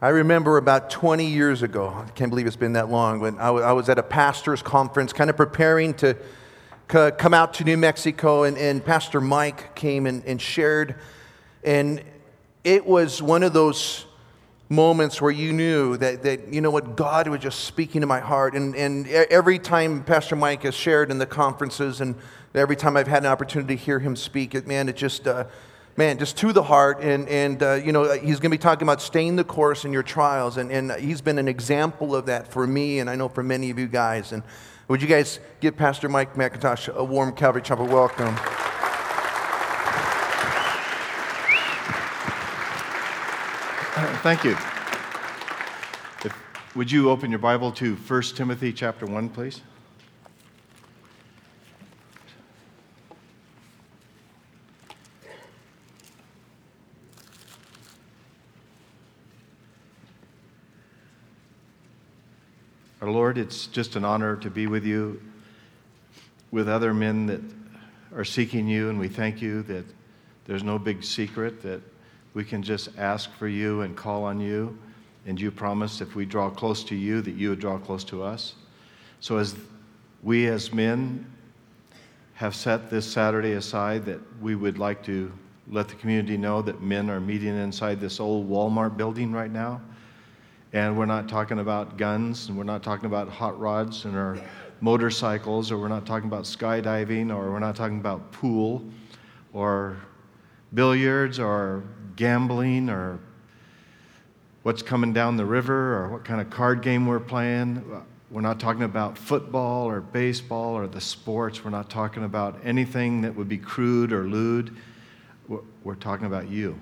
I remember about 20 years ago, I can't believe it's been that long, when I was at a pastor's conference, kind of preparing to come out to New Mexico, and, and Pastor Mike came and, and shared. And it was one of those moments where you knew that, that you know what, God was just speaking to my heart. And, and every time Pastor Mike has shared in the conferences, and every time I've had an opportunity to hear him speak, it, man, it just. Uh, man, just to the heart. And, and uh, you know, he's going to be talking about staying the course in your trials. And, and he's been an example of that for me, and I know for many of you guys. And would you guys give Pastor Mike MacIntosh a warm Calvary Chapel welcome? Thank you. If, would you open your Bible to 1 Timothy chapter 1, please? Our Lord, it's just an honor to be with you, with other men that are seeking you, and we thank you that there's no big secret, that we can just ask for you and call on you. And you promise if we draw close to you, that you would draw close to us. So, as we as men have set this Saturday aside, that we would like to let the community know that men are meeting inside this old Walmart building right now and we're not talking about guns, and we're not talking about hot rods and our motorcycles, or we're not talking about skydiving, or we're not talking about pool, or billiards, or gambling, or what's coming down the river, or what kind of card game we're playing. We're not talking about football or baseball or the sports. We're not talking about anything that would be crude or lewd. We're talking about you.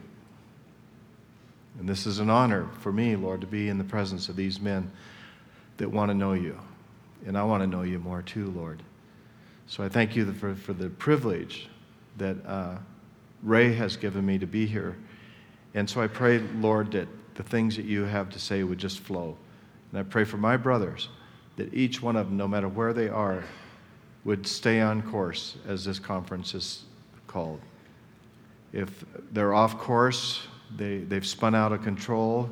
And this is an honor for me, Lord, to be in the presence of these men that want to know you. And I want to know you more too, Lord. So I thank you for, for the privilege that uh, Ray has given me to be here. And so I pray, Lord, that the things that you have to say would just flow. And I pray for my brothers that each one of them, no matter where they are, would stay on course as this conference is called. If they're off course, they, they've spun out of control.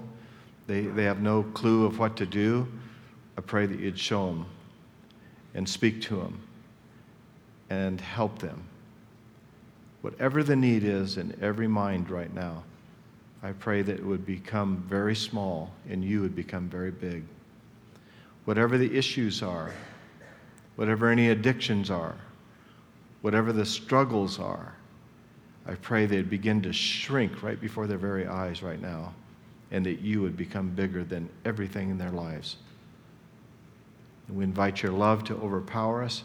They, they have no clue of what to do. I pray that you'd show them and speak to them and help them. Whatever the need is in every mind right now, I pray that it would become very small and you would become very big. Whatever the issues are, whatever any addictions are, whatever the struggles are, I pray they'd begin to shrink right before their very eyes right now, and that you would become bigger than everything in their lives. And we invite your love to overpower us.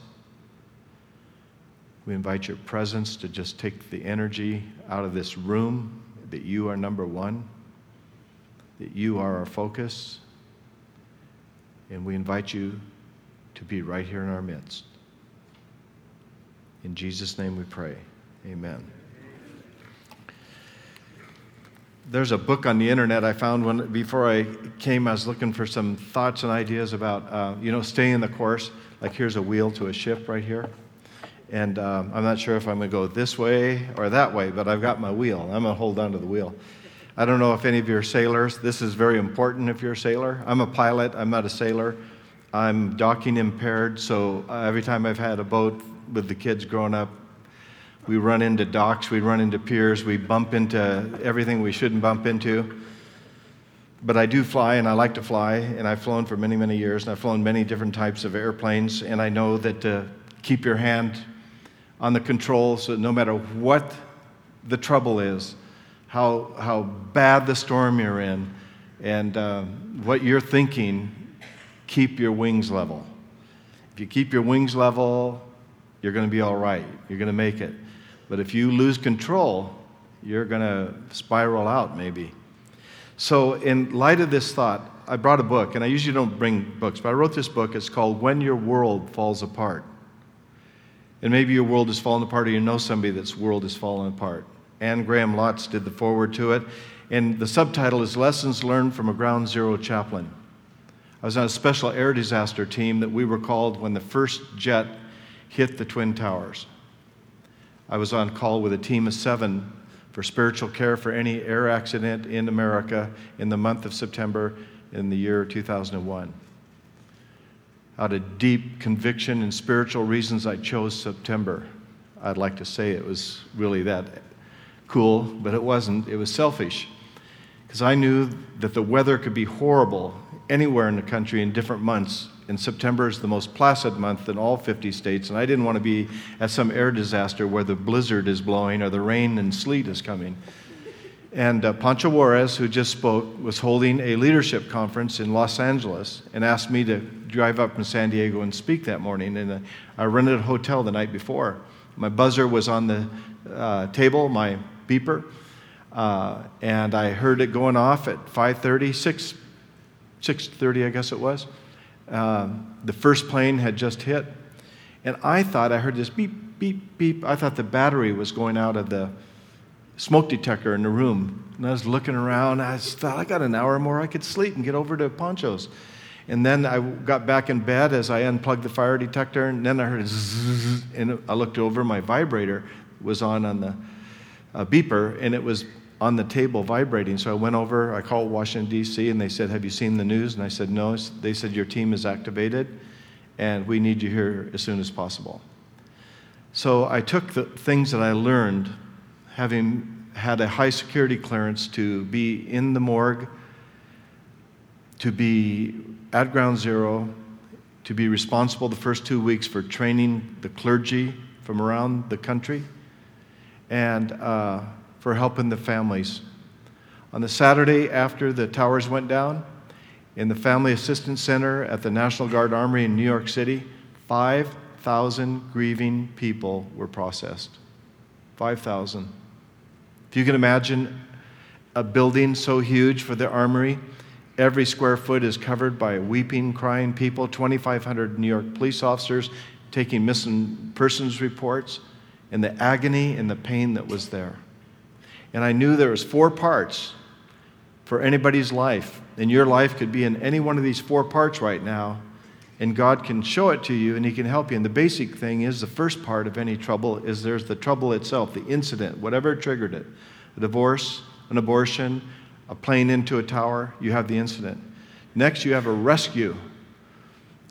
We invite your presence to just take the energy out of this room, that you are number one, that you are our focus. And we invite you to be right here in our midst. In Jesus' name we pray. Amen. There's a book on the internet I found when before I came. I was looking for some thoughts and ideas about uh, you know staying the course. Like here's a wheel to a ship right here, and um, I'm not sure if I'm going to go this way or that way, but I've got my wheel. I'm going to hold on to the wheel. I don't know if any of you are sailors. This is very important if you're a sailor. I'm a pilot. I'm not a sailor. I'm docking impaired, so uh, every time I've had a boat with the kids growing up, we run into docks, we run into piers, we bump into everything we shouldn't bump into. But I do fly, and I like to fly, and I've flown for many, many years, and I've flown many different types of airplanes, and I know that to keep your hand on the controls, so no matter what the trouble is, how, how bad the storm you're in, and uh, what you're thinking, keep your wings level. If you keep your wings level, you're going to be all right. You're going to make it. But if you lose control, you're going to spiral out maybe. So, in light of this thought, I brought a book, and I usually don't bring books, but I wrote this book. It's called When Your World Falls Apart. And maybe your world has fallen apart, or you know somebody that's world has fallen apart. Anne Graham Lotz did the foreword to it, and the subtitle is Lessons Learned from a Ground Zero Chaplain. I was on a special air disaster team that we were called when the first jet hit the Twin Towers. I was on call with a team of seven for spiritual care for any air accident in America in the month of September in the year 2001. Out of deep conviction and spiritual reasons, I chose September. I'd like to say it was really that cool, but it wasn't. It was selfish. Because I knew that the weather could be horrible anywhere in the country in different months. And September is the most placid month in all 50 states, and I didn't want to be at some air disaster where the blizzard is blowing or the rain and sleet is coming. And uh, Pancho Juarez, who just spoke, was holding a leadership conference in Los Angeles and asked me to drive up from San Diego and speak that morning. And uh, I rented a hotel the night before. My buzzer was on the uh, table, my beeper, uh, and I heard it going off at 5:30, 6, 6:30, I guess it was. Um, the first plane had just hit, and I thought I heard this beep, beep, beep. I thought the battery was going out of the smoke detector in the room. And I was looking around. I thought, I got an hour more. I could sleep and get over to Pancho's. And then I got back in bed as I unplugged the fire detector, and then I heard and I looked over. My vibrator was on on the uh, beeper, and it was on the table vibrating. So I went over. I called Washington D.C. and they said, "Have you seen the news?" And I said, "No." They said, "Your team is activated, and we need you here as soon as possible." So I took the things that I learned having had a high security clearance to be in the morgue, to be at ground zero, to be responsible the first two weeks for training the clergy from around the country, and uh, for helping the families. On the Saturday after the towers went down, in the Family Assistance Center at the National Guard Armory in New York City, 5,000 grieving people were processed. 5,000. If you can imagine a building so huge for the armory, every square foot is covered by weeping, crying people, 2,500 New York police officers taking missing persons reports, and the agony and the pain that was there. And I knew there was four parts for anybody's life, and your life could be in any one of these four parts right now, and God can show it to you and He can help you. And the basic thing is the first part of any trouble is there's the trouble itself, the incident, whatever triggered it. A divorce, an abortion, a plane into a tower, you have the incident. Next, you have a rescue,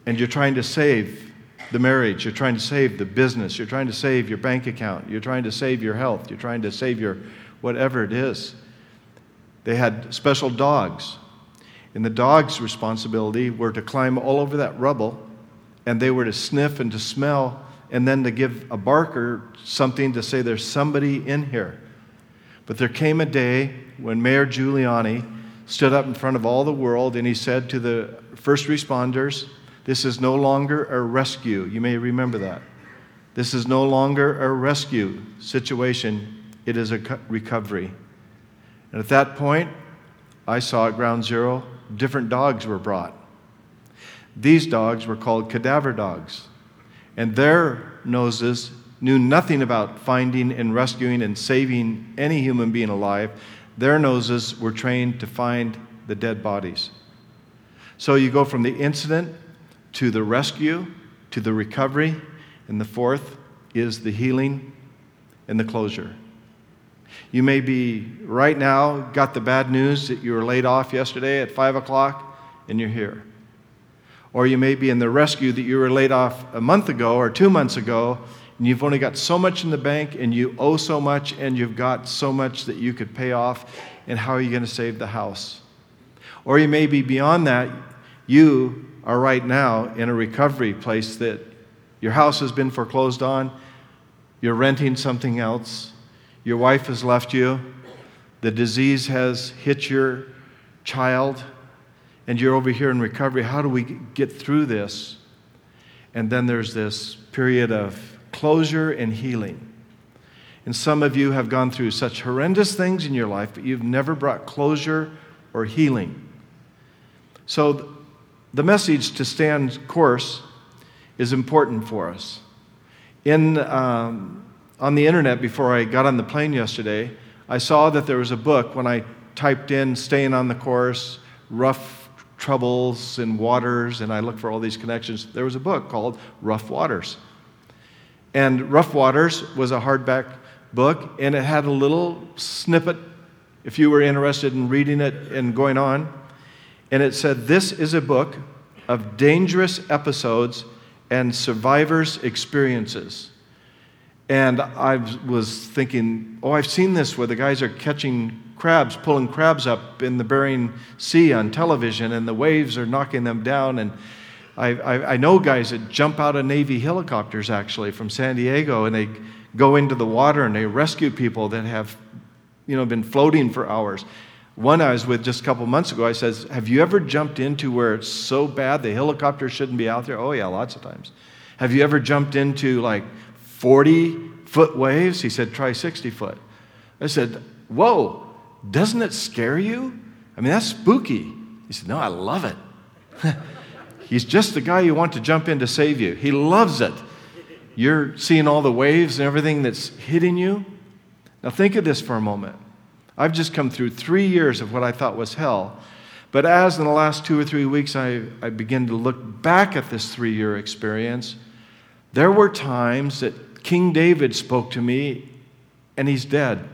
and you're trying to save the marriage, you're trying to save the business, you're trying to save your bank account, you're trying to save your health, you're trying to save your whatever it is. They had special dogs and the dog's responsibility were to climb all over that rubble, and they were to sniff and to smell, and then to give a barker something to say there's somebody in here. But there came a day when Mayor Giuliani stood up in front of all the world and he said to the first responders, This is no longer a rescue. You may remember that. This is no longer a rescue situation, it is a recovery. And at that point, I saw at ground zero different dogs were brought. These dogs were called cadaver dogs, and their noses knew nothing about finding and rescuing and saving any human being alive. Their noses were trained to find the dead bodies. So you go from the incident to the rescue to the recovery, and the fourth is the healing and the closure. You may be right now got the bad news that you were laid off yesterday at 5 o'clock and you're here. Or you may be in the rescue that you were laid off a month ago or two months ago and you've only got so much in the bank and you owe so much and you've got so much that you could pay off and how are you going to save the house? Or you may be beyond that. You are right now in a recovery place that your house has been foreclosed on, you're renting something else your wife has left you, the disease has hit your child, and you're over here in recovery. How do we get through this? And then there's this period of closure and healing. And some of you have gone through such horrendous things in your life, but you've never brought closure or healing. So, the message to stand course is important for us. In um, on the internet before I got on the plane yesterday, I saw that there was a book when I typed in staying on the course, rough troubles and waters, and I looked for all these connections. There was a book called Rough Waters. And Rough Waters was a hardback book, and it had a little snippet if you were interested in reading it and going on. And it said, This is a book of dangerous episodes and survivors' experiences. And I was thinking, oh, I've seen this where the guys are catching crabs, pulling crabs up in the Bering Sea on television, and the waves are knocking them down. And I, I, I know guys that jump out of Navy helicopters actually from San Diego, and they go into the water and they rescue people that have, you know, been floating for hours. One I was with just a couple months ago, I says, Have you ever jumped into where it's so bad the helicopter shouldn't be out there? Oh, yeah, lots of times. Have you ever jumped into like 40 foot waves? He said, Try 60 foot. I said, Whoa, doesn't it scare you? I mean, that's spooky. He said, No, I love it. He's just the guy you want to jump in to save you. He loves it. You're seeing all the waves and everything that's hitting you. Now, think of this for a moment. I've just come through three years of what I thought was hell. But as in the last two or three weeks, I, I begin to look back at this three year experience, there were times that King David spoke to me and he's dead.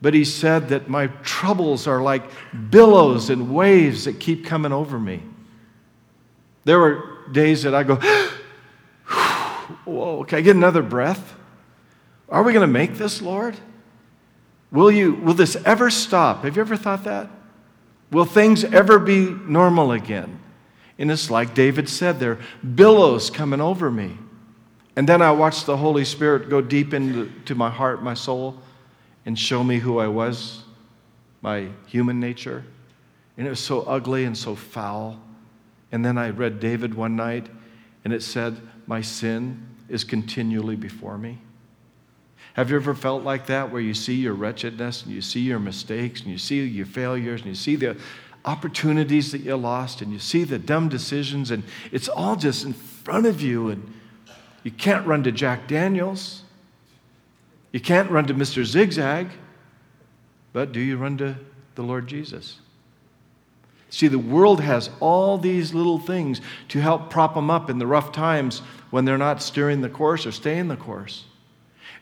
But he said that my troubles are like billows and waves that keep coming over me. There were days that I go, Whoa, can I get another breath? Are we going to make this, Lord? Will, you, will this ever stop? Have you ever thought that? Will things ever be normal again? And it's like David said, there are billows coming over me. And then I watched the Holy Spirit go deep into my heart, my soul, and show me who I was, my human nature. And it was so ugly and so foul. And then I read David one night, and it said, My sin is continually before me. Have you ever felt like that where you see your wretchedness and you see your mistakes and you see your failures and you see the opportunities that you lost and you see the dumb decisions and it's all just in front of you and you can't run to Jack Daniels. You can't run to Mr. Zigzag. But do you run to the Lord Jesus? See, the world has all these little things to help prop them up in the rough times when they're not steering the course or staying the course.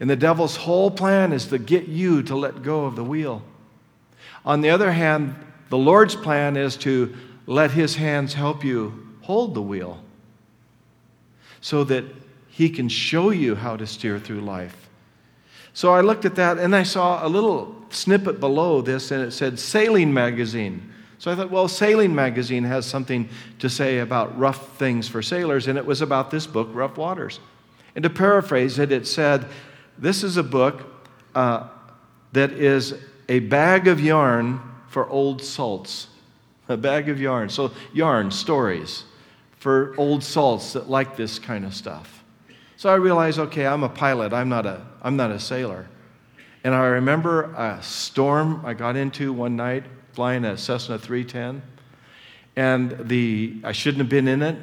And the devil's whole plan is to get you to let go of the wheel. On the other hand, the Lord's plan is to let his hands help you hold the wheel so that he can show you how to steer through life. So I looked at that and I saw a little snippet below this and it said Sailing Magazine. So I thought, well, Sailing Magazine has something to say about rough things for sailors, and it was about this book, Rough Waters. And to paraphrase it, it said, This is a book uh, that is a bag of yarn for old salts. A bag of yarn. So, yarn, stories for old salts that like this kind of stuff. So I realized, okay, I'm a pilot, I'm not a, I'm not a sailor. And I remember a storm I got into one night flying a Cessna 310. And the, I shouldn't have been in it.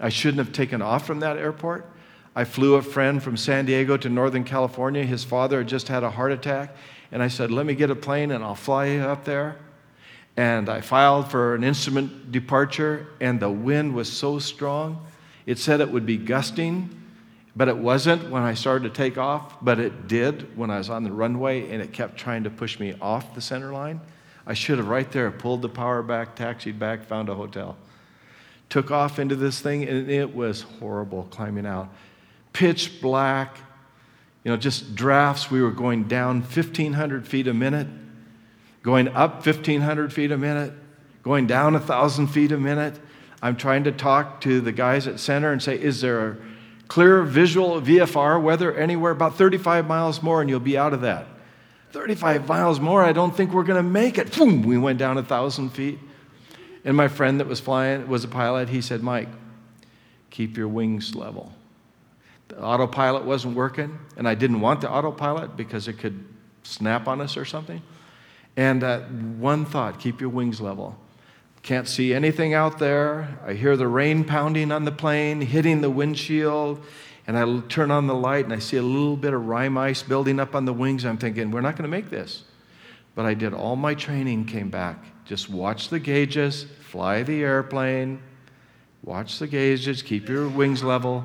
I shouldn't have taken off from that airport. I flew a friend from San Diego to Northern California. His father had just had a heart attack. And I said, Let me get a plane and I'll fly you up there. And I filed for an instrument departure, and the wind was so strong. It said it would be gusting, but it wasn't when I started to take off, but it did when I was on the runway, and it kept trying to push me off the center line. I should have right there pulled the power back, taxied back, found a hotel. Took off into this thing, and it was horrible climbing out. Pitch black, you know, just drafts. We were going down 1,500 feet a minute, going up 1,500 feet a minute, going down 1,000 feet a minute. I'm trying to talk to the guys at center and say, is there a clear visual VFR weather anywhere? About 35 miles more, and you'll be out of that. 35 miles more, I don't think we're going to make it. Boom, we went down a thousand feet. And my friend that was flying was a pilot. He said, Mike, keep your wings level. The autopilot wasn't working, and I didn't want the autopilot because it could snap on us or something. And uh, one thought keep your wings level. Can't see anything out there. I hear the rain pounding on the plane, hitting the windshield and I turn on the light and I see a little bit of rime ice building up on the wings. I'm thinking, we're not going to make this. But I did all my training, came back. Just watch the gauges, fly the airplane, watch the gauges, keep your wings level.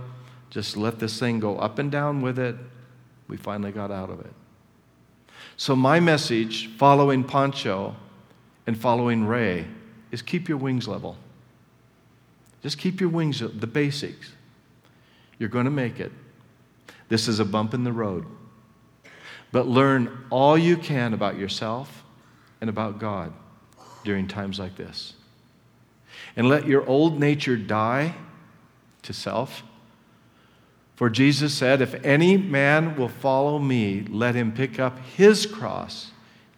Just let this thing go up and down with it. We finally got out of it. So, my message following Pancho and following Ray is keep your wings level. Just keep your wings, the basics. You're going to make it. This is a bump in the road. But learn all you can about yourself and about God during times like this. And let your old nature die to self. For Jesus said, If any man will follow me, let him pick up his cross,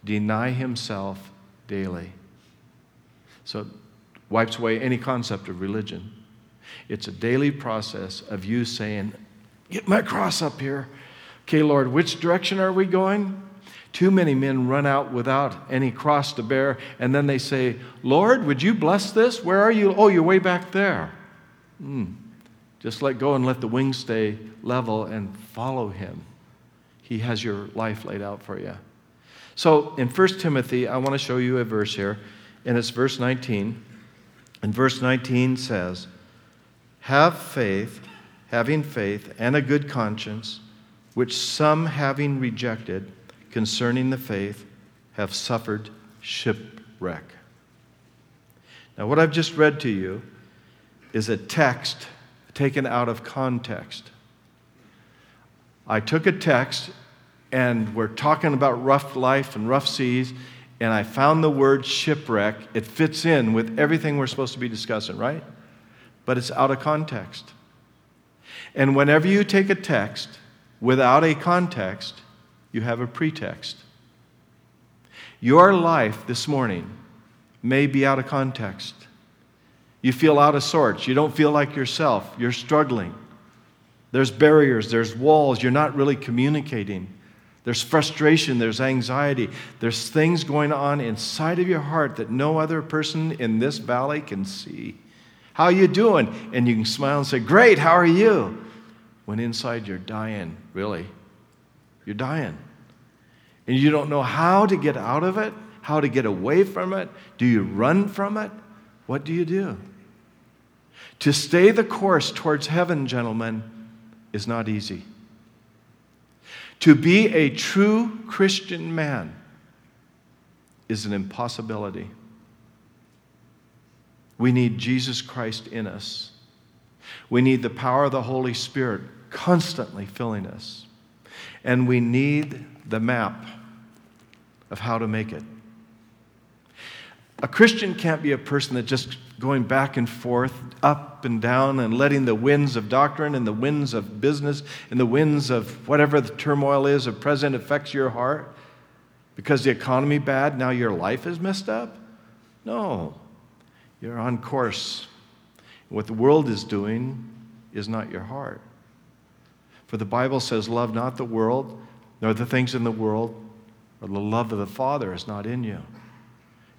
deny himself daily. So it wipes away any concept of religion. It's a daily process of you saying, Get my cross up here. Okay, Lord, which direction are we going? Too many men run out without any cross to bear, and then they say, Lord, would you bless this? Where are you? Oh, you're way back there. Mm. Just let go and let the wings stay level and follow him. He has your life laid out for you. So in 1 Timothy, I want to show you a verse here, and it's verse 19. And verse 19 says, Have faith, having faith, and a good conscience, which some having rejected, concerning the faith have suffered shipwreck. Now, what I've just read to you is a text taken out of context. I took a text and we're talking about rough life and rough seas, and I found the word shipwreck. It fits in with everything we're supposed to be discussing, right? But it's out of context. And whenever you take a text without a context, you have a pretext. Your life this morning may be out of context. You feel out of sorts. You don't feel like yourself. You're struggling. There's barriers, there's walls. You're not really communicating. There's frustration, there's anxiety. There's things going on inside of your heart that no other person in this valley can see. How are you doing? And you can smile and say, "Great, how are you?" When inside you're dying, really. You're dying. And you don't know how to get out of it, how to get away from it. Do you run from it? What do you do? To stay the course towards heaven, gentlemen, is not easy. To be a true Christian man is an impossibility. We need Jesus Christ in us. We need the power of the Holy Spirit constantly filling us. And we need the map of how to make it. A Christian can't be a person that just going back and forth, up and down, and letting the winds of doctrine and the winds of business and the winds of whatever the turmoil is of present affects your heart because the economy bad, now your life is messed up? No. You're on course. What the world is doing is not your heart. For the Bible says, Love not the world, nor the things in the world, or the love of the Father is not in you.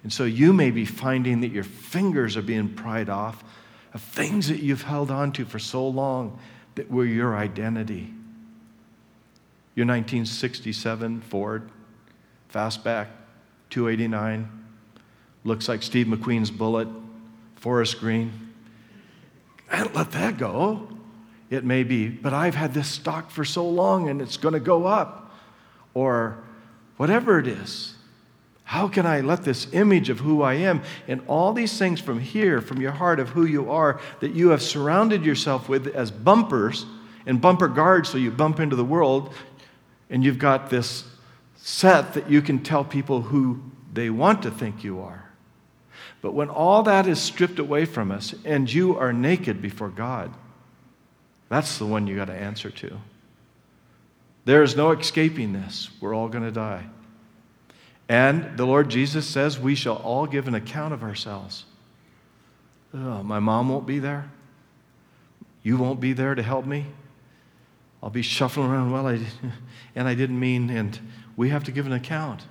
And so you may be finding that your fingers are being pried off of things that you've held on to for so long that were your identity. Your 1967 Ford Fastback 289 looks like Steve McQueen's Bullitt, forest green. I let that go it may be, but I've had this stock for so long and it's going to go up. Or whatever it is. How can I let this image of who I am and all these things from here, from your heart of who you are, that you have surrounded yourself with as bumpers and bumper guards so you bump into the world, and you've got this set that you can tell people who they want to think you are. But when all that is stripped away from us and you are naked before God, that's the one you got to answer to. There is no escaping this. We're all going to die. And the Lord Jesus says we shall all give an account of ourselves. Oh, my mom won't be there. You won't be there to help me. I'll be shuffling around. Well, I, and I didn't mean, and we have to give an account.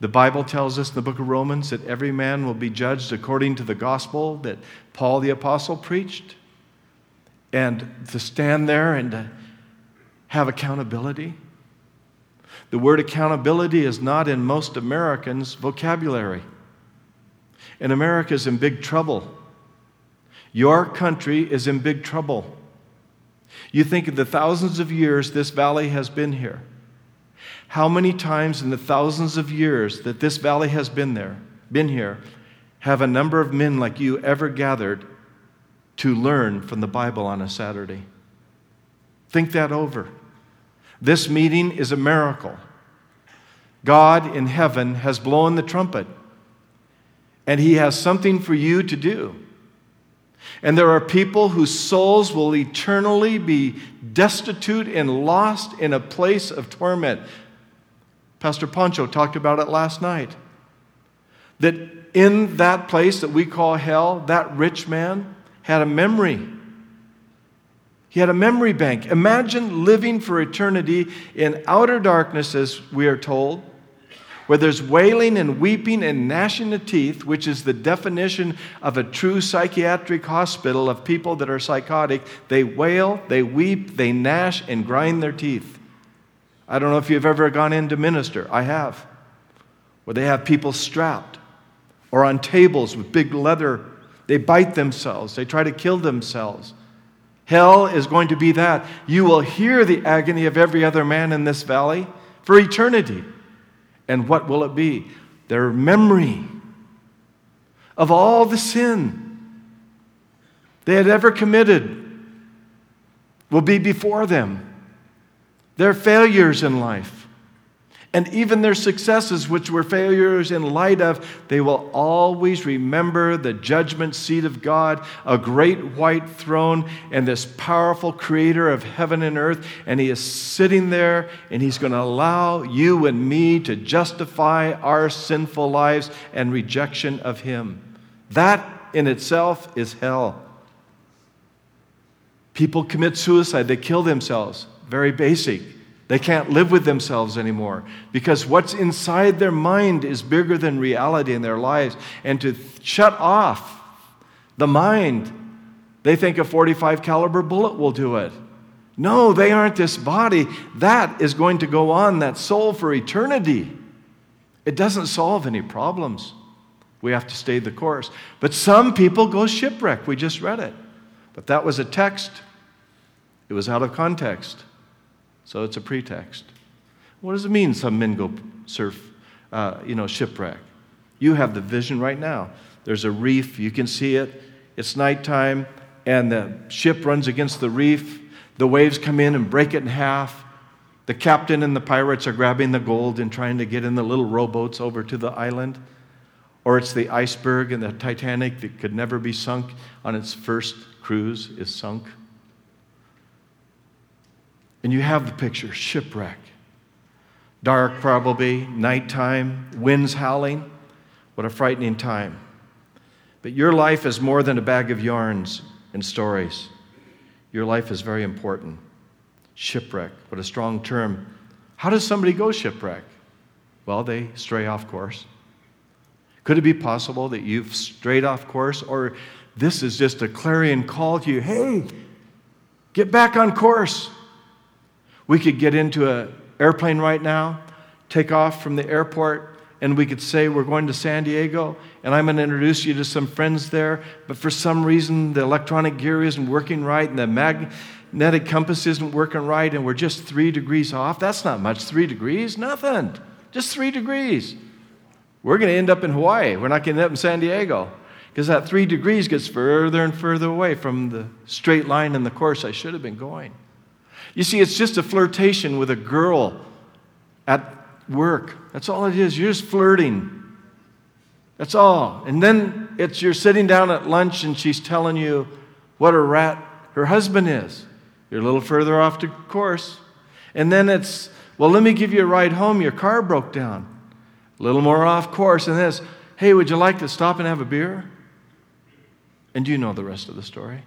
The Bible tells us in the book of Romans that every man will be judged according to the gospel that Paul the apostle preached and to stand there and to have accountability. The word accountability is not in most Americans' vocabulary. And America is in big trouble. Your country is in big trouble. You think of the thousands of years this valley has been here. How many times in the thousands of years that this valley has been there, been here, have a number of men like you ever gathered to learn from the Bible on a Saturday? Think that over. This meeting is a miracle. God in heaven has blown the trumpet, and He has something for you to do. And there are people whose souls will eternally be destitute and lost in a place of torment. Pastor Pancho talked about it last night. That in that place that we call hell, that rich man had a memory. He had a memory bank. Imagine living for eternity in outer darkness, as we are told, where there's wailing and weeping and gnashing of teeth, which is the definition of a true psychiatric hospital of people that are psychotic. They wail, they weep, they gnash, and grind their teeth. I don't know if you've ever gone in to minister. I have. Where they have people strapped or on tables with big leather. They bite themselves, they try to kill themselves. Hell is going to be that. You will hear the agony of every other man in this valley for eternity. And what will it be? Their memory of all the sin they had ever committed will be before them. Their failures in life and even their successes, which were failures in light of, they will always remember the judgment seat of God, a great white throne, and this powerful creator of heaven and earth. And He is sitting there, and He's going to allow you and me to justify our sinful lives and rejection of Him. That in itself is hell. People commit suicide, they kill themselves. Very basic. They can't live with themselves anymore because what's inside their mind is bigger than reality in their lives. And to shut off the mind, they think a 45 caliber bullet will do it. No, they aren't this body. That is going to go on, that soul for eternity. It doesn't solve any problems. We have to stay the course. But some people go shipwreck. We just read it. But that was a text, it was out of context. So it's a pretext. What does it mean some men go surf, uh, you know, shipwreck? You have the vision right now. There's a reef, you can see it. It's nighttime, and the ship runs against the reef. The waves come in and break it in half. The captain and the pirates are grabbing the gold and trying to get in the little rowboats over to the island. Or it's the iceberg and the Titanic that could never be sunk on its first cruise is sunk. And you have the picture shipwreck. Dark, probably, nighttime, winds howling. What a frightening time. But your life is more than a bag of yarns and stories. Your life is very important. Shipwreck, what a strong term. How does somebody go shipwreck? Well, they stray off course. Could it be possible that you've strayed off course, or this is just a clarion call to you hey, get back on course? We could get into an airplane right now, take off from the airport, and we could say we're going to San Diego, and I'm going to introduce you to some friends there. But for some reason, the electronic gear isn't working right, and the magnetic compass isn't working right, and we're just three degrees off. That's not much, three degrees, nothing. Just three degrees. We're going to end up in Hawaii. We're not going to end up in San Diego because that three degrees gets further and further away from the straight line in the course I should have been going. You see, it's just a flirtation with a girl at work. That's all it is. You're just flirting. That's all. And then it's you're sitting down at lunch and she's telling you what a rat her husband is. You're a little further off the course. And then it's, well, let me give you a ride home. Your car broke down. A little more off course. And then it's, hey, would you like to stop and have a beer? And you know the rest of the story.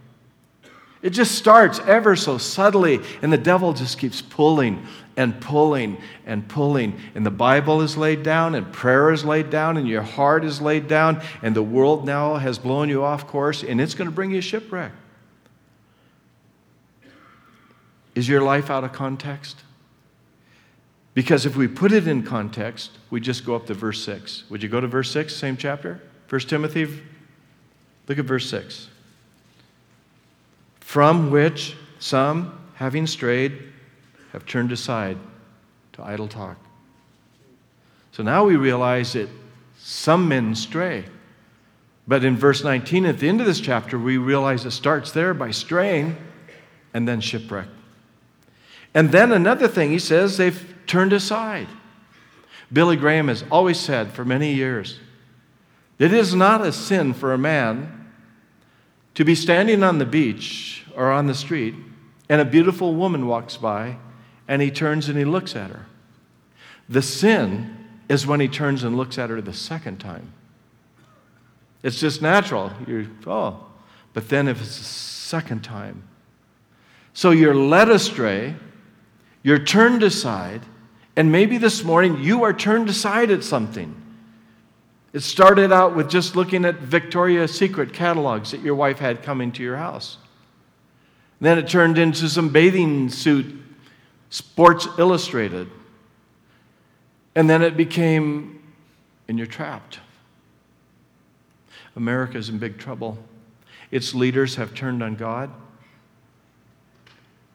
It just starts ever so subtly, and the devil just keeps pulling and pulling and pulling. And the Bible is laid down, and prayer is laid down, and your heart is laid down, and the world now has blown you off course, and it's going to bring you a shipwreck. Is your life out of context? Because if we put it in context, we just go up to verse 6. Would you go to verse 6, same chapter? 1 Timothy, look at verse 6 from which some, having strayed, have turned aside to idle talk. So now we realize that some men stray. But in verse 19, at the end of this chapter, we realize it starts there by straying and then shipwreck. And then another thing, he says they've turned aside. Billy Graham has always said for many years it is not a sin for a man to be standing on the beach or on the street and a beautiful woman walks by and he turns and he looks at her. The sin is when he turns and looks at her the second time. It's just natural. You're, oh. But then if it's the second time, so you're led astray, you're turned aside, and maybe this morning you are turned aside at something. It started out with just looking at Victoria's Secret catalogs that your wife had coming to your house. Then it turned into some bathing suit, Sports Illustrated. And then it became, and you're trapped. America's in big trouble. Its leaders have turned on God,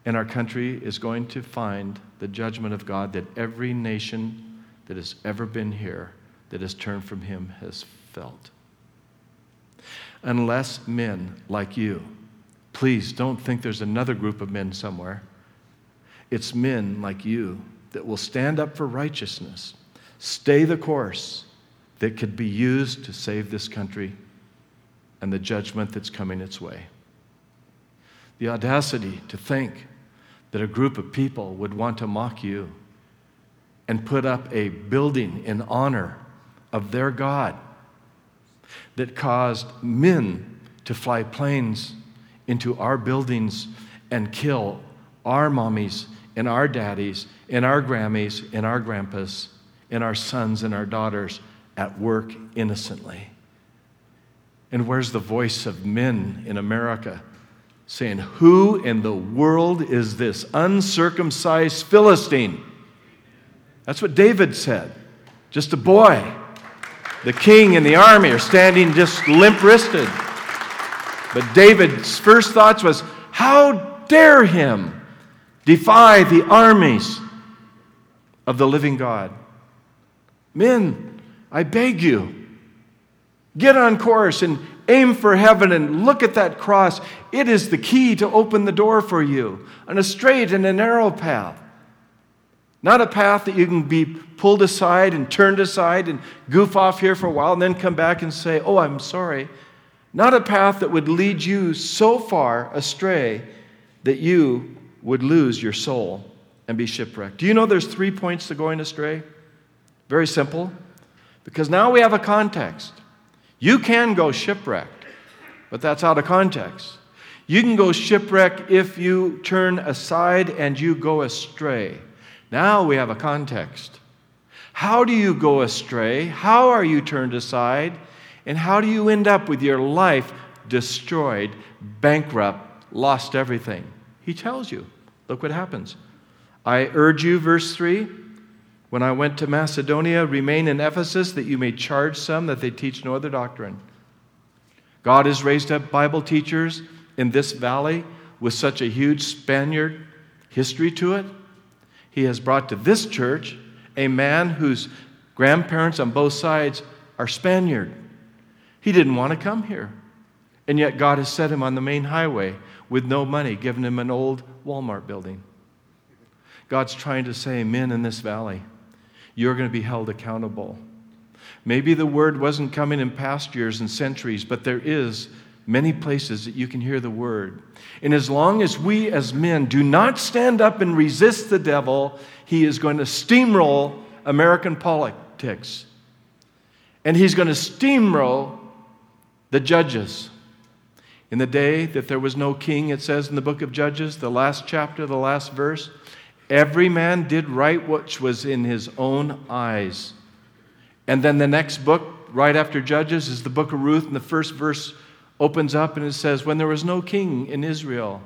and our country is going to find the judgment of God that every nation that has ever been here that has turned from Him has felt. Unless men like you, please don't think there's another group of men somewhere. It's men like you that will stand up for righteousness, stay the course that could be used to save this country and the judgment that's coming its way. The audacity to think that a group of people would want to mock you and put up a building in honor of their God that caused men to fly planes into our buildings and kill our mommies and our daddies and our Grammys and our grandpas and our sons and our daughters at work innocently. And where's the voice of men in America saying, Who in the world is this uncircumcised Philistine? That's what David said. Just a boy. The king and the army are standing just limp wristed. But David's first thoughts was, How dare him defy the armies of the living God? Men, I beg you, get on course and aim for heaven and look at that cross. It is the key to open the door for you on a straight and a narrow path. Not a path that you can be pulled aside and turned aside and goof off here for a while and then come back and say, Oh, I'm sorry. Not a path that would lead you so far astray that you would lose your soul and be shipwrecked. Do you know there's three points to going astray? Very simple. Because now we have a context. You can go shipwrecked, but that's out of context. You can go shipwreck if you turn aside and you go astray. Now we have a context. How do you go astray? How are you turned aside? And how do you end up with your life destroyed, bankrupt, lost everything? He tells you. Look what happens. I urge you, verse 3 when I went to Macedonia, remain in Ephesus that you may charge some that they teach no other doctrine. God has raised up Bible teachers in this valley with such a huge Spaniard history to it. He has brought to this church a man whose grandparents on both sides are Spaniard. He didn't want to come here. And yet God has set him on the main highway with no money, given him an old Walmart building. God's trying to say, men in this valley, you're going to be held accountable. Maybe the word wasn't coming in past years and centuries, but there is many places that you can hear the word. And as long as we as men do not stand up and resist the devil, he is going to steamroll American politics. And he's going to steamroll the judges. In the day that there was no king, it says in the book of Judges, the last chapter, the last verse, every man did right which was in his own eyes. And then the next book, right after Judges, is the book of Ruth, and the first verse opens up and it says, When there was no king in Israel,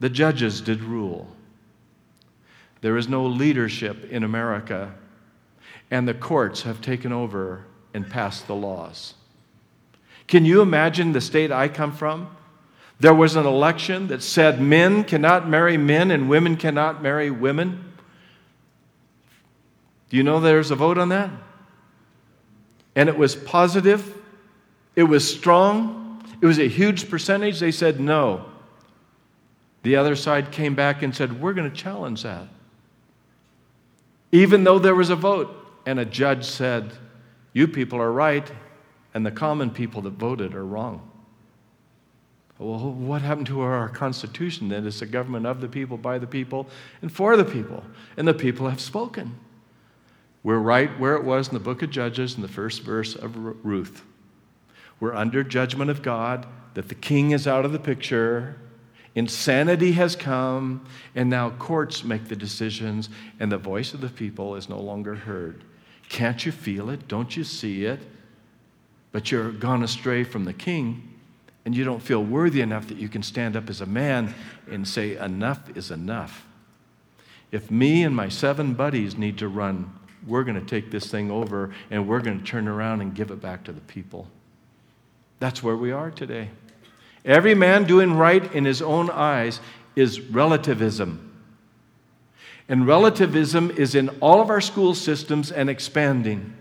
the judges did rule. There is no leadership in America, and the courts have taken over and passed the laws. Can you imagine the state I come from? There was an election that said men cannot marry men and women cannot marry women. Do you know there's a vote on that? And it was positive, it was strong, it was a huge percentage. They said no. The other side came back and said, We're going to challenge that. Even though there was a vote, and a judge said, You people are right, and the common people that voted are wrong. Well, what happened to our Constitution then? It's a government of the people, by the people, and for the people. And the people have spoken. We're right where it was in the book of Judges in the first verse of Ruth. We're under judgment of God, that the king is out of the picture, insanity has come, and now courts make the decisions, and the voice of the people is no longer heard. Can't you feel it? Don't you see it? But you're gone astray from the king and you don't feel worthy enough that you can stand up as a man and say, Enough is enough. If me and my seven buddies need to run, we're going to take this thing over and we're going to turn around and give it back to the people. That's where we are today. Every man doing right in his own eyes is relativism. And relativism is in all of our school systems and expanding.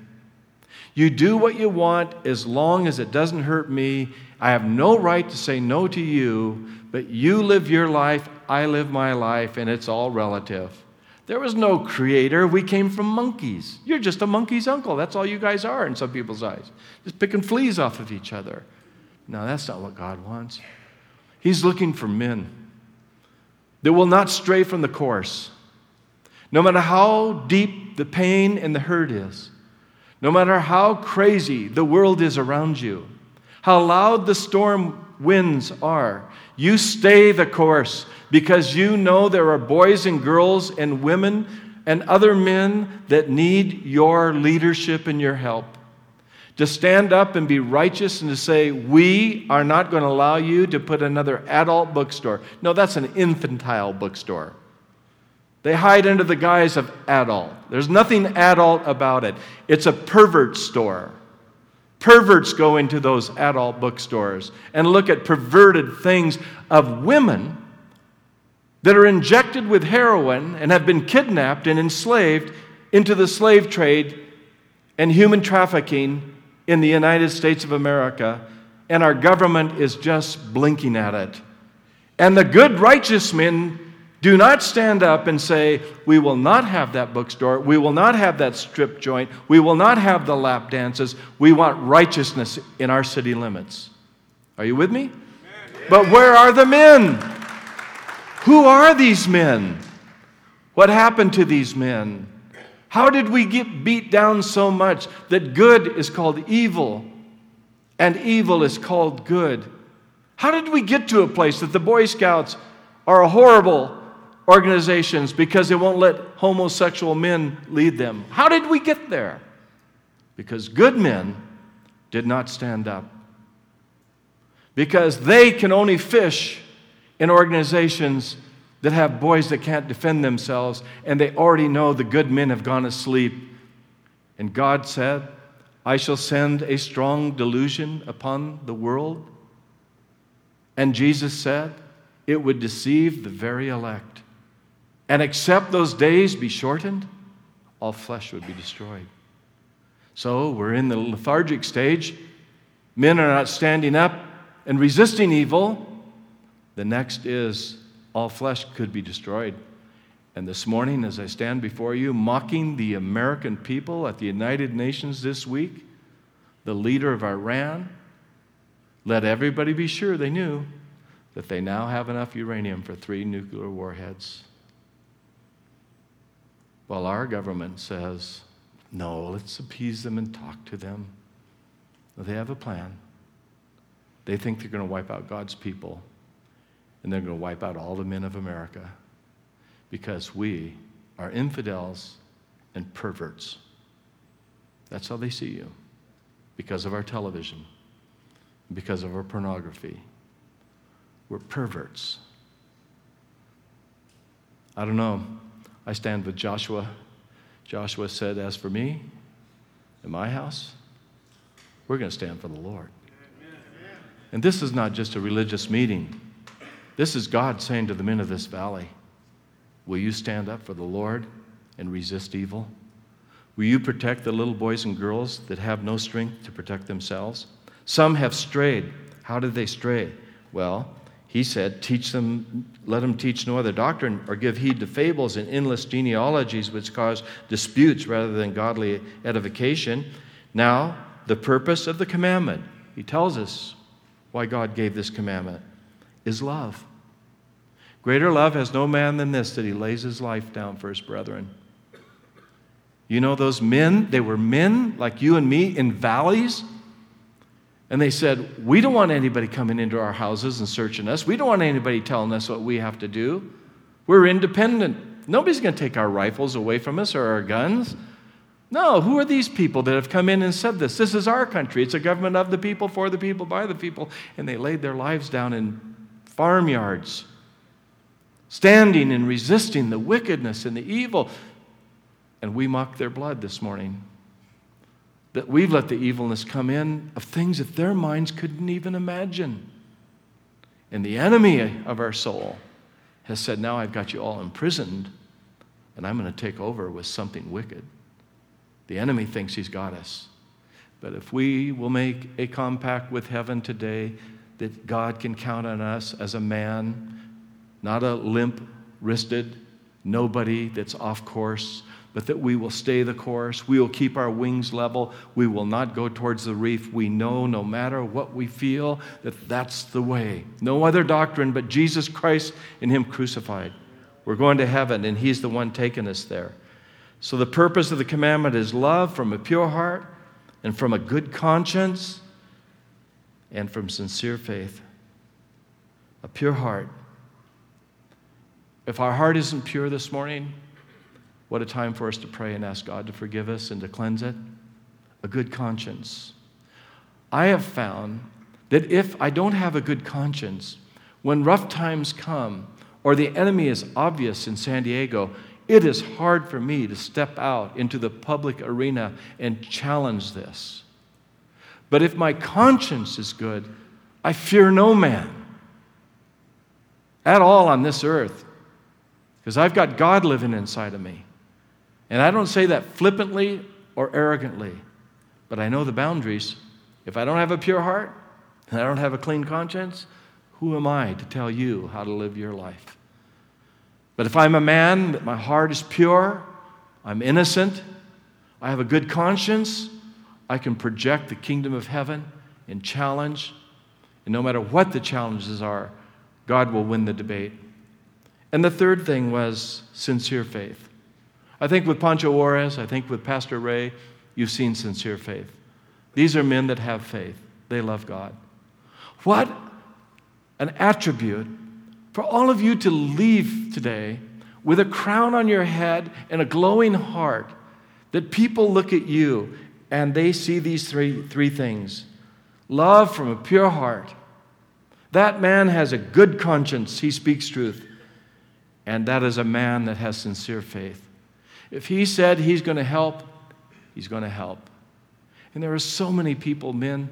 You do what you want as long as it doesn't hurt me I have no right to say no to you, but you live your life, I live my life, and it's all relative. There was no creator. We came from monkeys. You're just a monkey's uncle. That's all you guys are in some people's eyes. Just picking fleas off of each other. No, that's not what God wants. He's looking for men that will not stray from the course. No matter how deep the pain and the hurt is, no matter how crazy the world is around you, how loud the storm winds are. You stay the course because you know there are boys and girls and women and other men that need your leadership and your help. To stand up and be righteous and to say, We are not going to allow you to put another adult bookstore. No, that's an infantile bookstore. They hide under the guise of adult. There's nothing adult about it, it's a pervert store. Perverts go into those adult bookstores and look at perverted things of women that are injected with heroin and have been kidnapped and enslaved into the slave trade and human trafficking in the United States of America, and our government is just blinking at it. And the good, righteous men do not stand up and say, We will not have that bookstore. We will not have that strip joint. We will not have the lap dances. We want righteousness in our city limits. Are you with me? But where are the men? Who are these men? What happened to these men? How did we get beat down so much that good is called evil and evil is called good? How did we get to a place that the Boy Scouts are horrible organizations because they won't let homosexual men lead them. How did we get there? Because good men did not stand up. Because they can only fish in organizations that have boys that can't defend themselves, and they already know the good men have gone asleep. And God said, I shall send a strong delusion upon the world. And Jesus said, it would deceive the very elect and except those days be shortened, all flesh would be destroyed. So we're in the lethargic stage. Men are not standing up and resisting evil. The next is all flesh could be destroyed. And this morning, as I stand before you, mocking the American people at the United Nations this week, the leader of Iran let everybody be sure they knew that they now have enough uranium for three nuclear warheads. While our government says, no, let's appease them and talk to them. They have a plan. They think they're going to wipe out God's people, and they're going to wipe out all the men of America because we are infidels and perverts. That's how they see you because of our television, because of our pornography. We're perverts. I don't know. I stand with Joshua. Joshua said, As for me and my house, we're going to stand for the Lord. And this is not just a religious meeting. This is God saying to the men of this valley Will you stand up for the Lord and resist evil? Will you protect the little boys and girls that have no strength to protect themselves? Some have strayed. How did they stray? Well, he said, Teach them, let them teach no other doctrine, or give heed to fables and endless genealogies which cause disputes rather than godly edification. Now, the purpose of the commandment, he tells us why God gave this commandment, is love. Greater love has no man than this, that he lays his life down for his brethren. You know, those men, they were men like you and me in valleys. And they said, We don't want anybody coming into our houses and searching us. We don't want anybody telling us what we have to do. We're independent. Nobody's going to take our rifles away from us or our guns. No, who are these people that have come in and said this? This is our country. It's a government of the people, for the people, by the people. And they laid their lives down in farmyards, standing and resisting the wickedness and the evil. And we mock their blood this morning. That we've let the evilness come in of things that their minds couldn't even imagine. And the enemy of our soul has said, Now I've got you all imprisoned, and I'm going to take over with something wicked. The enemy thinks he's got us. But if we will make a compact with heaven today that God can count on us as a man, not a limp wristed nobody that's off course, but that we will stay the course. We will keep our wings level. We will not go towards the reef. We know no matter what we feel that that's the way. No other doctrine but Jesus Christ and Him crucified. We're going to heaven, and He's the one taking us there. So, the purpose of the commandment is love from a pure heart and from a good conscience and from sincere faith. A pure heart. If our heart isn't pure this morning, what a time for us to pray and ask God to forgive us and to cleanse it. A good conscience. I have found that if I don't have a good conscience, when rough times come or the enemy is obvious in San Diego, it is hard for me to step out into the public arena and challenge this. But if my conscience is good, I fear no man at all on this earth because I've got God living inside of me. And I don't say that flippantly or arrogantly, but I know the boundaries. If I don't have a pure heart and I don't have a clean conscience, who am I to tell you how to live your life? But if I'm a man, that my heart is pure, I'm innocent, I have a good conscience, I can project the kingdom of heaven and challenge. And no matter what the challenges are, God will win the debate. And the third thing was sincere faith. I think with Pancho Juarez, I think with Pastor Ray, you've seen sincere faith. These are men that have faith, they love God. What an attribute for all of you to leave today with a crown on your head and a glowing heart, that people look at you and they see these three, three things love from a pure heart. That man has a good conscience, he speaks truth. And that is a man that has sincere faith. If he said he's going to help, he's going to help. And there are so many people, men,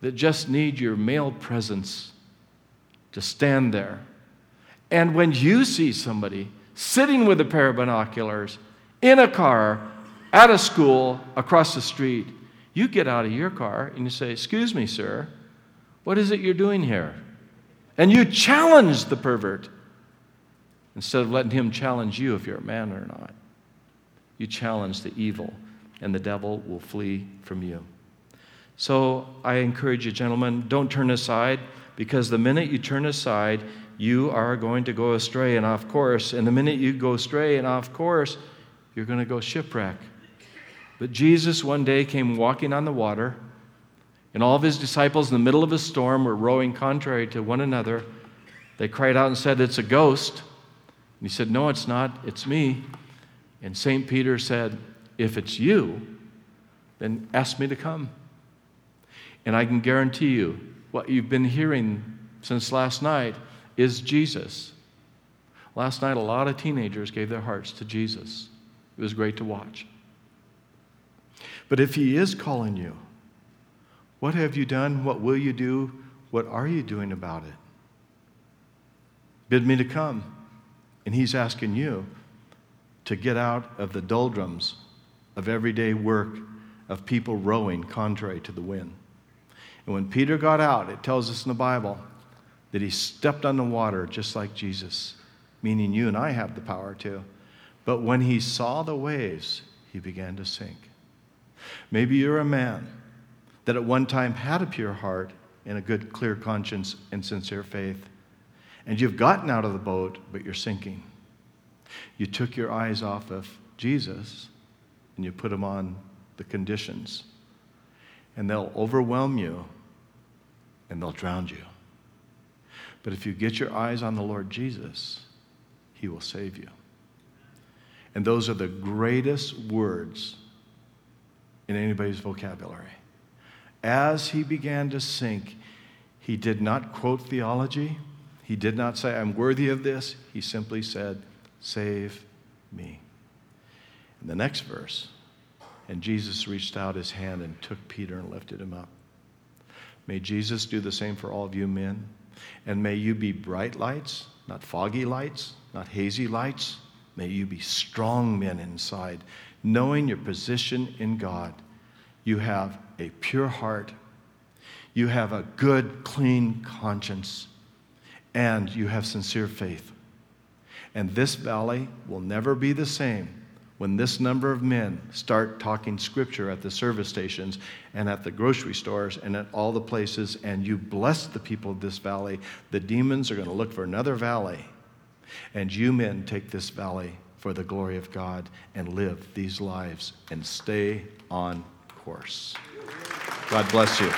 that just need your male presence to stand there and when you see somebody sitting with a pair of binoculars in a car at a school across the street, you get out of your car and you say, Excuse me, sir, what is it you're doing here? And you challenge the pervert instead of letting him challenge you if you're a man or not. You challenge the evil, and the devil will flee from you. So I encourage you, gentlemen, don't turn aside because the minute you turn aside, you are going to go astray and off course. And the minute you go astray and off course, you're going to go shipwreck. But Jesus one day came walking on the water, and all of his disciples in the middle of a storm were rowing contrary to one another. They cried out and said, It's a ghost. And he said, No, it's not. It's me. And St. Peter said, If it's you, then ask me to come. And I can guarantee you what you've been hearing since last night is Jesus. Last night, a lot of teenagers gave their hearts to Jesus. It was great to watch. But if He is calling you, what have you done? What will you do? What are you doing about it? bid me to come. And He's asking you to get out of the doldrums of everyday work of people rowing contrary to the wind. And when Peter got out, it tells us in the Bible that he stepped on the water just like Jesus, meaning you and I have the power to. But when he saw the waves, he began to sink. Maybe you're a man that at one time had a pure heart and a good, clear conscience and sincere faith, and you've gotten out of the boat, but you're sinking. You took your eyes off of Jesus and you put them on the conditions, and they'll overwhelm you and they'll drown you. But if you get your eyes on the Lord Jesus, He will save you. And those are the greatest words in anybody's vocabulary. As he began to sink, he did not quote theology. He did not say, I'm worthy of this. He simply said, Save me. In the next verse, and Jesus reached out his hand and took Peter and lifted him up. May Jesus do the same for all of you men. And may you be bright lights, not foggy lights, not hazy lights. May you be strong men inside, knowing your position in God. You have a pure heart, you have a good, clean conscience, and you have sincere faith. And this valley will never be the same when this number of men start talking scripture at the service stations and at the grocery stores and at all the places, and you bless the people of this valley, the demons are going to look for another valley. And you men take this valley for the glory of God and live these lives and stay on course. God bless you.